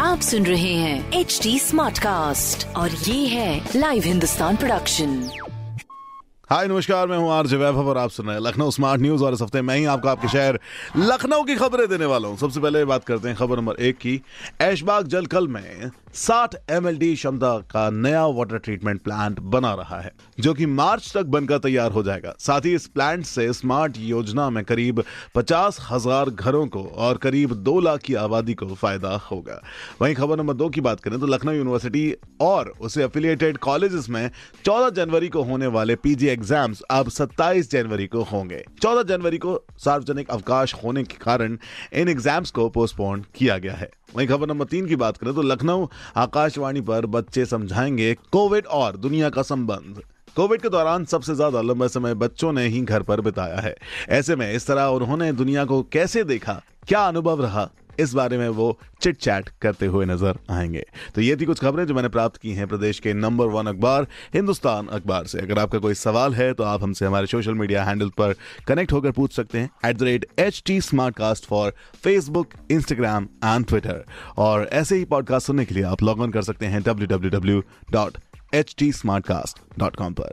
आप सुन रहे हैं एच डी स्मार्ट कास्ट और ये है लाइव हिंदुस्तान प्रोडक्शन हाय नमस्कार मैं हूँ आरजे वैभव और आप सुन रहे हैं लखनऊ स्मार्ट न्यूज़ और इस हफ़्ते मैं ही आपको आपके शहर लखनऊ की खबरें देने वाला हूँ। सबसे पहले बात करते हैं खबर नंबर एक की। ऐशबाग जलकल में 60 एम एल क्षमता का नया वाटर ट्रीटमेंट प्लांट बना रहा है, जो कि मार्च तक बनकर तैयार हो जाएगा। साथ ही इस प्लांट से स्मार्ट योजना में करीब पचास हज़ार घरों को और करीब दो लाख की आबादी को फ़ायदा होगा। वहीं खबर नंबर दो की बात करें तो लखनऊ यूनिवर्सिटी और उसे एफिलिएटेड कॉलेजेस में 14 जनवरी को होने वाले पीजी एग्ज़ाम्स अब 27 जनवरी को होंगे। 14 जनवरी को सार्वजनिक अवकाश होने के कारण इन एग्ज़ाम्स को पोस्टपोन किया गया है। वहीं खबर नंबर तीन की बात करें तो लखनऊ आकाशवाणी पर बच्चे समझाएँगे कोविड और दुनिया का संबंध। कोविड के दौरान सबसे ज़्यादा लंबा समय बच्चों ने ही घर पर बिताया है। ऐसे में इस तरह उन्होंने दुनिया को कैसे देखा? क्या अनुभव रहा? इस बारे में वो चिट चैट करते हुए नज़र आएँगे। तो ये थी कुछ खबरें जो मैंने प्राप्त की हैं प्रदेश के नंबर वन अखबार, हिंदुस्तान अखबार से। अगर आपका कोई सवाल है तो आप हमसे हमारे सोशल मीडिया हैंडल पर कनेक्ट होकर पूछ सकते हैं at the rate H T smart cast for Facebook Instagram and Twitter और ऐसे ही पॉडकास्ट सुनने के लिए आप लॉग ऑन कर सकते हैं W W W dot H T smart cast dot com पर।